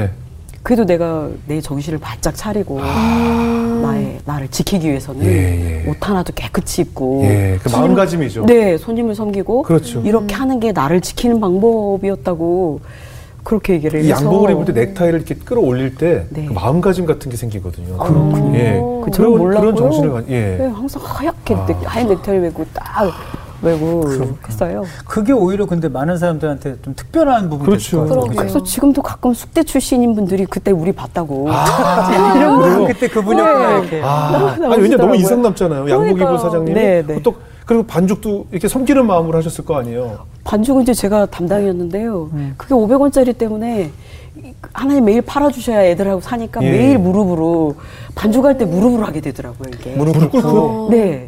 네. 그래도 내가 내 정신을 바짝 차리고 아. 나의 나를 지키기 위해서는 예, 예. 옷 하나도 깨끗이 입고 예, 그 마음가짐이죠. 네, 손님을 섬기고 그렇죠. 이렇게 하는 게 나를 지키는 방법이었다고 그렇게 얘기를 해서 양복을 입을 때 넥타이를 이렇게 끌어올릴 때 네. 그 마음가짐 같은 게 생기거든요. 그렇군요. 예. 그 그런, 그런 정신을 예. 네, 항상 하얗게 아. 하얀 넥타이를 메고 딱 외고 했어요. 그게 오히려 근데 많은 사람들한테 좀 특별한 부분이 그렇죠. 그래서 지금도 가끔 숙대 출신인 분들이 그때 우리 봤다고. 아, 이런 거 그때 그분이었구나 네. 아, 아니 왜냐 너무 인상 남잖아요. 양복 입은 사장님이 네, 네. 또 그리고 반죽도 이렇게 섬기는 마음으로 하셨을 거 아니에요. 반죽은 이제 제가 담당이었는데요. 음. 그게 500원짜리 때문에 하나님 매일 팔아주셔야 애들하고 사니까 예. 매일 무릎으로 반죽할 때 무릎으로 하게 되더라고요 이게. 무릎을 꿇고. 네.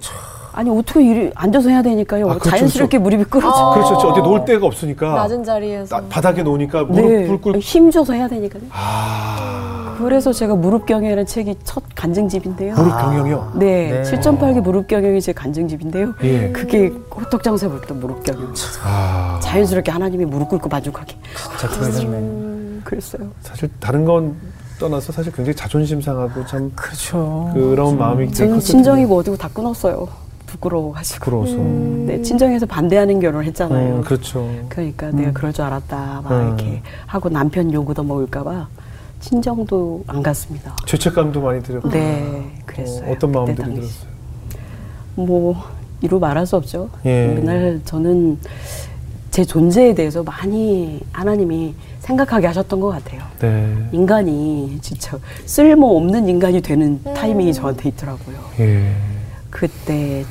아니 어떻게 이리 앉아서 해야 되니까요. 아, 그렇죠, 자연스럽게 그렇죠. 무릎이 꿇어져. 아, 그렇죠, 그렇죠. 어디 놓을 데가 없으니까. 낮은 자리에서. 나, 바닥에 놓으니까 무릎 네. 꿇고. 힘줘서 해야 되니까요. 아. 그래서 제가 무릎 경영이라는 책이 첫 간증집인데요. 무릎 경영이요? 네, 네. 7.8개 무릎 경영이 제 간증집인데요. 예. 그게 호떡 장사부터 무릎 경영. 아. 자연스럽게 하나님이 무릎 꿇고 만족하게. 진짜 그러셨네. 음, 그랬어요. 사실 다른 건 떠나서 사실 굉장히 자존심 상하고 참 그렇죠. 그런 그렇죠. 마음이 저는 진정이고 어디고 다 끊었어요. 부끄러워가지고. 부러워서. 음. 네, 친정에서 반대하는 결혼을 했잖아요. 음, 그렇죠. 그러니까 음. 내가 그럴 줄 알았다. 막 음. 이렇게 하고 남편 요구도 먹을까봐 친정도 안 갔습니다. 죄책감도 많이 들었고. 네, 그랬어요. 어, 떤 마음들이 들었어요? 뭐 이루 말할 수 없죠. 예. 맨날 저는 제 존재에 대해서 많이 하나님이 생각하게 하셨던 것 같아요. 네. 인간이 진짜 쓸모 없는 인간이 되는 음. 타이밍이 저한테 있더라고요. 예. 그때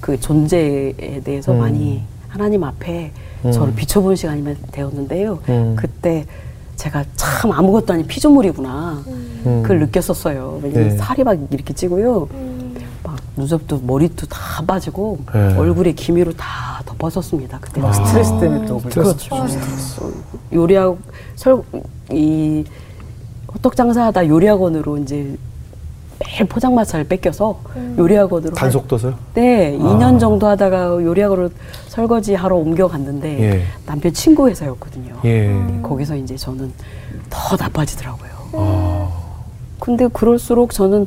그 존재에 대해서 음. 많이 하나님 앞에 음. 저를 비춰본 시간이 되었는데요. 음. 그때 제가 참 아무것도 아닌 피조물이구나. 음. 그걸 느꼈었어요. 왜냐면 네. 살이 막 이렇게 찌고요. 음. 막 눈썹도 머리도 다 빠지고 네. 얼굴에 기미로 다 덮어섰습니다. 그때 아. 스트레스 때문에 또 그렇죠. 아, 스트레스. 요리하고 설이 호떡 장사하다 요리학원으로 이제 매일 포장마차를 뺏겨서 음. 요리학원으로 단속도서요? 네, 아. 2년 정도 하다가 요리학원으로 설거지 하러 옮겨갔는데 예. 남편 친구 회사였거든요. 예. 거기서 이제 저는 더 나빠지더라고요. 아. 근데 그럴수록 저는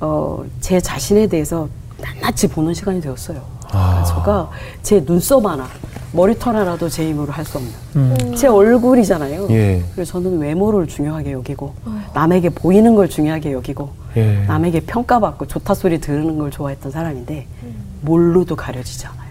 어, 제 자신에 대해서 낱낱이 보는 시간이 되었어요. 아. 제가 제 눈썹 하나, 머리털 하나도 제 힘으로 할 수 없는 음. 제 얼굴이잖아요. 예. 그래서 저는 외모를 중요하게 여기고 남에게 보이는 걸 중요하게 여기고 예. 남에게 평가받고 좋다 소리 들으는 걸 좋아했던 사람인데 음. 뭘로도 가려지지 않아요.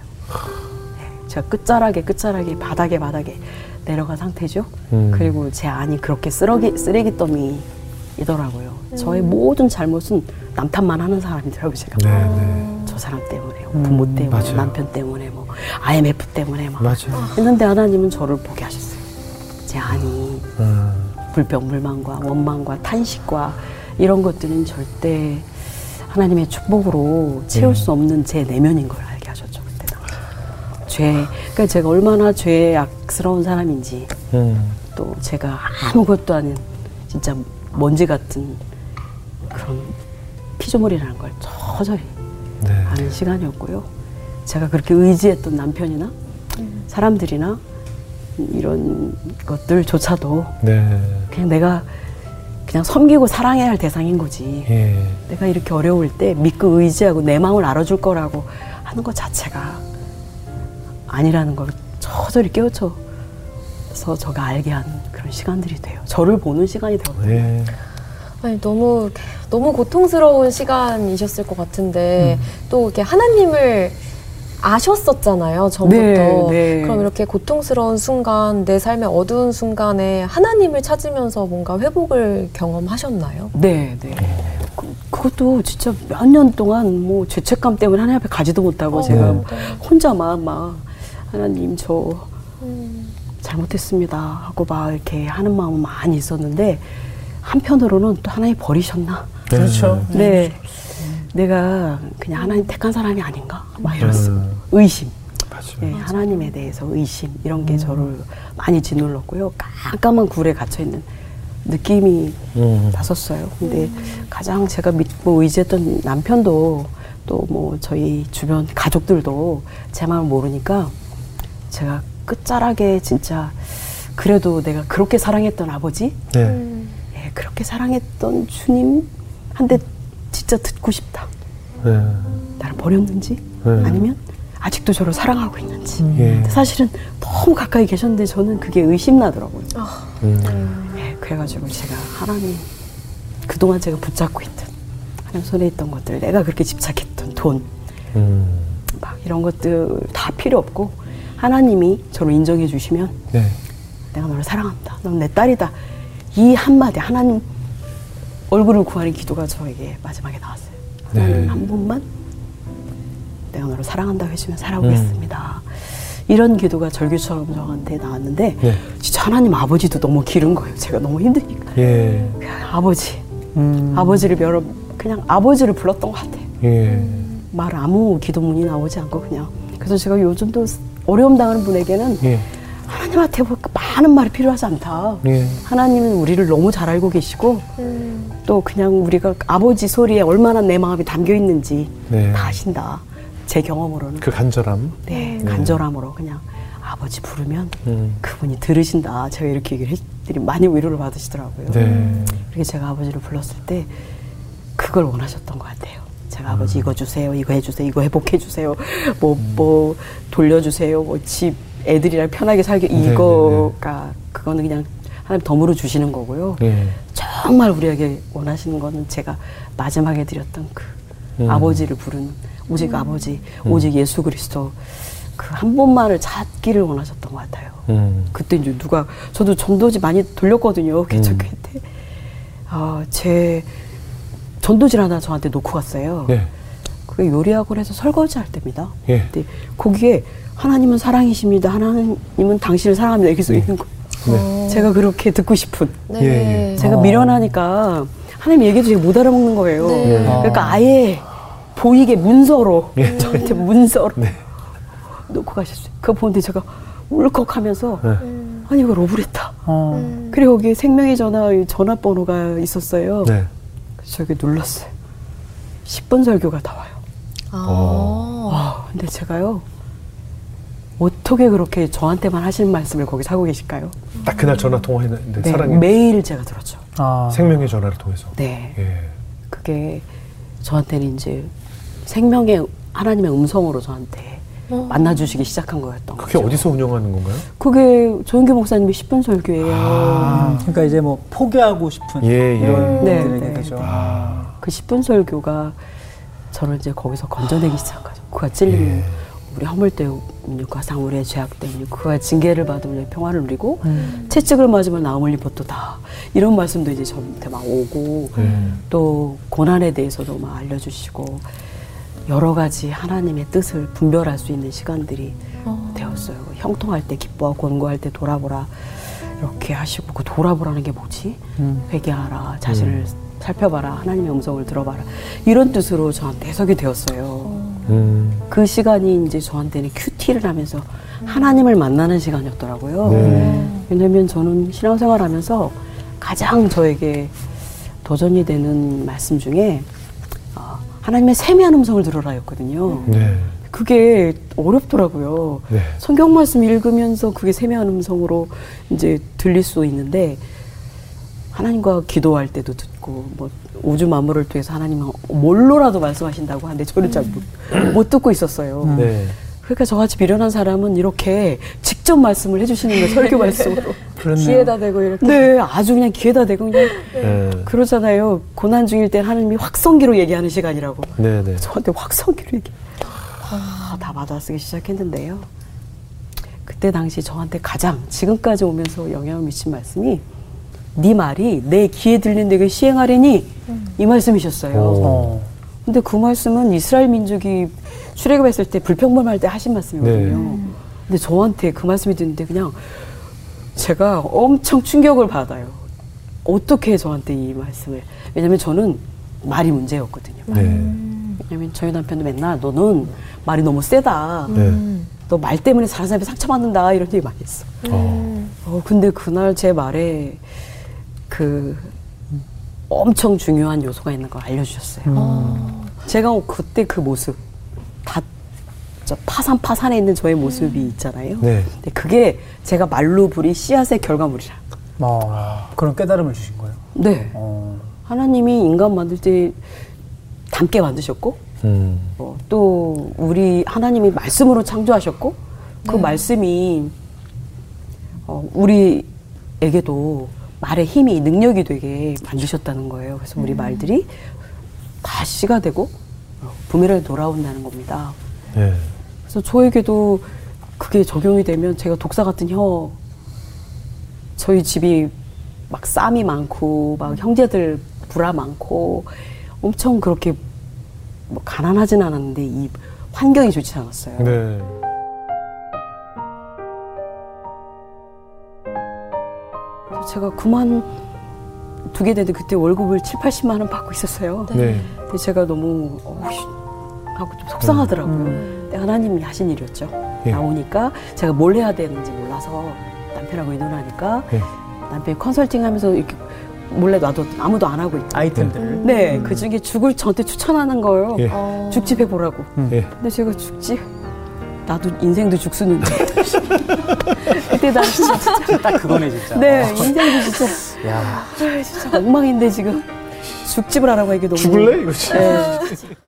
네, 제가 끝자락에 끝자락에 바닥에 바닥에 내려간 상태죠. 음. 그리고 제 안이 그렇게 쓰레기 쓰레기 더미이더라고요. 음. 저의 모든 잘못은 남탓만 하는 사람이더라고요. 제가 네, 네. 저 사람 때문에 음, 부모 때문에 맞아요. 남편 때문에 뭐 IMF 때문에 막 맞아요. 했는데 하나님은 저를 보게 하셨어요. 제 안이 음. 불평불만과 원망과 탄식과 이런 것들은 절대 하나님의 축복으로 채울 음. 수 없는 제 내면인 걸 알게 하셨죠 그때는 죄 그러니까 제가 얼마나 죄에 악스러운 사람인지 음. 또 제가 아무것도 아닌 진짜 먼지 같은 그런 피조물이라는 걸 처절히 네. 아는 시간이었고요 제가 그렇게 의지했던 남편이나 음. 사람들이나 이런 것들조차도 네. 그냥 내가 그냥 섬기고 사랑해야 할 대상인 거지. 예. 내가 이렇게 어려울 때 믿고 의지하고 내 마음을 알아줄 거라고 하는 것 자체가 아니라는 걸 저절히 깨우쳐서 저가 알게 한 그런 시간들이 돼요. 저를 보는 시간이 되었어요. 예. 아니 너무 너무 고통스러운 시간이셨을 것 같은데 음. 또 이렇게 하나님을 아셨었잖아요 전부터 네, 네. 그럼 이렇게 고통스러운 순간 내 삶의 어두운 순간에 하나님을 찾으면서 뭔가 회복을 경험하셨나요? 네, 네. 그, 그것도 진짜 몇 년 동안 뭐 죄책감 때문에 하나님 앞에 가지도 못하고 어, 제가 네. 혼자만 막 하나님 저 음. 잘못했습니다 하고 막 이렇게 하는 마음은 많이 있었는데 한편으로는 또 하나님 버리셨나? 그렇죠. 네. 내가 그냥 하나님 택한 사람이 아닌가? 막 이랬어. 음. 의심. 네, 하나님에 대해서 의심 이런 게 음. 저를 많이 짓눌렀고요. 깜깜한 굴에 갇혀 있는 느낌이 음. 났었어요. 근데 가장 제가 믿고 의지했던 남편도 또 뭐 저희 주변 가족들도 제 마음을 모르니까 제가 끝자락에 진짜 그래도 내가 그렇게 사랑했던 아버지, 네. 네, 그렇게 사랑했던 주님 한테 진짜 듣고 싶다. 네. 나를 버렸는지 네. 아니면 아직도 저를 사랑하고 있는지. 음. 예. 사실은 너무 가까이 계셨는데 저는 그게 의심나더라고요. 아. 음. 네, 그래가지고 제가 하나님 그동안 제가 붙잡고 있던 하나님 손에 있던 것들 내가 그렇게 집착했던 돈 음. 막 이런 것들 다 필요 없고 하나님이 저를 인정해 주시면 네. 내가 너를 사랑한다. 넌 내 딸이다. 이 한마디 하나님 얼굴을 구하는 기도가 저에게 마지막에 나왔어요. 네. 한 번만 내가 너를 사랑한다고 해주면 살아보겠습니다. 음. 이런 기도가 절규처럼 저한테 나왔는데 네. 진짜 하나님 아버지도 너무 기른 거예요. 제가 너무 힘드니까. 예. 아버지, 음. 아버지를 여러 그냥 아버지를 불렀던 것 같아요. 예. 말 아무 기도문이 나오지 않고 그냥 그래서 제가 요즘도 어려움 당하는 분에게는 예. 하나님한테 뭐 많은 말이 필요하지 않다. 예. 하나님은 우리를 너무 잘 알고 계시고 음. 또 그냥 우리가 아버지 소리에 얼마나 내 마음이 담겨 있는지 네. 다 아신다. 제 경험으로는 그 간절함. 네, 네. 간절함으로 그냥 아버지 부르면 음. 그분이 들으신다. 제가 이렇게 얘기를 했더니 많이 위로를 받으시더라고요. 네. 그렇게 제가 아버지를 불렀을 때 그걸 원하셨던 것 같아요. 제가 음. 아버지 이거 주세요, 이거 해주세요, 이거 회복해 주세요, 뭐뭐 음. 뭐 돌려주세요, 뭐집 애들이랑 편하게 살게 네, 이거가 네, 네. 그거는 그냥 하나님 덤으로 주시는 거고요. 네. 정말 우리에게 원하시는 거는 제가 마지막에 드렸던 그 음. 아버지를 부르는 오직 음. 아버지, 음. 오직 예수 그리스도 그 한 번만을 찾기를 원하셨던 것 같아요. 음. 그때 이제 누가 저도 전도지 많이 돌렸거든요. 개척회 때. 음. 아, 제 전도질 하나 저한테 놓고 갔어요. 네. 그게 요리학원 에서 설거지 할 때입니다. 예. 근데 거기에 하나님은 사랑이십니다. 하나님은 당신을 사랑합니다. 이렇게 써 네. 있는 거예요. 네. 제가 그렇게 듣고 싶은. 네. 예, 예. 제가 아. 미련하니까 하나님 얘기도 제가 못 알아먹는 거예요. 네. 그러니까 아예 보이게 문서로 예. 저한테 문서로 네. 놓고 가셨어요. 그거 보는데 제가 울컥하면서 네. 아니 이거 러브레터. 어. 음. 그리고 거기 생명의 전화 전화번호가 있었어요. 네. 그래서 저기 눌렀어요. 10분 설교가 나와요. 아. 와, 근데 제가요 어떻게 그렇게 저한테만 하시는 말씀을 거기서 하고 계실까요? 딱 그날 전화 통화했는데 네, 사랑해. 매일 제가 들었죠. 아. 생명의 전화를 통해서. 네. 예. 그게 저한테는 이제 생명의 하나님의 음성으로 저한테 어. 만나주시기 시작한 거였던 그게 거죠. 어디서 운영하는 건가요? 그게 조은교 목사님의 10분 설교예요. 아. 그러니까 이제 뭐 포기하고 싶은 예, 예. 이런 네, 분들에게 네. 그죠. 아. 그 10분 설교가 저를 이제 거기서 건져내기 시작한 거죠. 그가 찔리면 예. 우리 허물 가상 우리의 죄악 때문에 그가 징계를 받으면 평화를 누리고 음. 채찍을 맞으면 나음을 입었도다 이런 말씀도 이제 저한테 막 오고 음. 또 고난에 대해서도 막 알려주시고 여러 가지 하나님의 뜻을 분별할 수 있는 시간들이 어. 되었어요. 형통할 때 기뻐하고 권고할 때 돌아보라 이렇게 하시고 그 돌아보라는 게 뭐지? 음. 회개하라 자신을 음. 살펴봐라 하나님의 음성을 들어봐라 이런 뜻으로 저한테 해석이 되었어요. 어. 음. 그 시간이 이제 저한테는 큐티를 하면서 하나님을 만나는 시간이었더라고요. 네. 왜냐면 저는 신앙생활 하면서 가장 저에게 도전이 되는 말씀 중에 어, 하나님의 세미한 음성을 들어라였거든요. 네. 그게 어렵더라고요. 네. 성경 말씀 읽으면서 그게 세미한 음성으로 이제 들릴 수 있는데 하나님과 기도할 때도 듣고 뭐 우주 만물을 통해서 하나님은 뭘로라도 말씀하신다고 하는데 저는 잘못 못 듣고 있었어요. 네. 그러니까 저같이 미련한 사람은 이렇게 직접 말씀을 해주시는 거예요. 설교 말씀으로. 귀에다 대고 이렇게. 네, 아주 그냥 귀에다 대고 그냥 네. 그러잖아요. 고난 중일 때 하나님이 확성기로 얘기하는 시간이라고. 네, 네. 저한테 확성기로 얘기. 아, 다 받아쓰기 시작했는데요. 그때 당시 저한테 가장 지금까지 오면서 영향을 미친 말씀이 네 말이 내 귀에 들린데 그 시행하려니 음. 이 말씀이셨어요. 오. 근데 그 말씀은 이스라엘 민족이 출애굽했을 때 불평범할 때 하신 말씀이거든요. 네. 근데 저한테 그 말씀이 듣는데 그냥 제가 엄청 충격을 받아요. 어떻게 저한테 이 말씀을? 왜냐면 저는 말이 문제였거든요. 네. 왜냐면 저희 남편도 맨날 너는 말이 너무 세다. 네. 너말 때문에 다른 사람이 상처받는다 이런 얘기 많이 했어. 어. 어, 근데 그날 제 말에 그 엄청 중요한 요소가 있는 걸 알려주셨어요. 음. 제가 그때 그 모습 다 파산 파산에 있는 저의 모습이 있잖아요. 네. 근데 그게 제가 말로 부린 씨앗의 결과물이라. 아, 그런 깨달음을 주신 거예요? 네. 어. 하나님이 인간 만들 때 닮게 만드셨고, 음. 어, 또 우리 하나님이 말씀으로 창조하셨고, 그 네. 말씀이 어, 우리에게도 말의 힘이 능력이 되게 만드셨다는 거예요. 그래서 우리 음. 말들이 다 씨가 되고 부메랑이 돌아온다는 겁니다. 네. 그래서 저에게도 그게 적용이 되면 제가 독사 같은 혀 저희 집이 막 쌈이 많고 막 형제들 불화 많고 엄청 그렇게 뭐 가난하진 않았는데 이 환경이 좋지 않았어요. 네. 제가 그만 두게 되는데 그때 월급을 7, 80만 원 받고 있었어요. 네. 근데 제가 너무 어우씨 하고 좀 속상하더라고요. 음. 근데 하나님이 하신 일이었죠. 예. 나오니까 제가 뭘 해야 되는지 몰라서 남편하고 의논하니까 예. 남편이 컨설팅하면서 이렇게 몰래 놔뒀 아무도 안 하고 있고 아이템들을 네, 음. 그 중에 죽을 저한테 추천하는 거예요. 예. 죽집 해보라고. 음. 예. 근데 제가 죽집 나도 인생도 죽수는데. 그때 난 진짜. 딱 그거네, 진짜. 네, 어. 인생도 진짜. 야. 진짜 엉망인데 지금. 죽집을 하라고 하기 너무. 죽을래? 이거지. 네.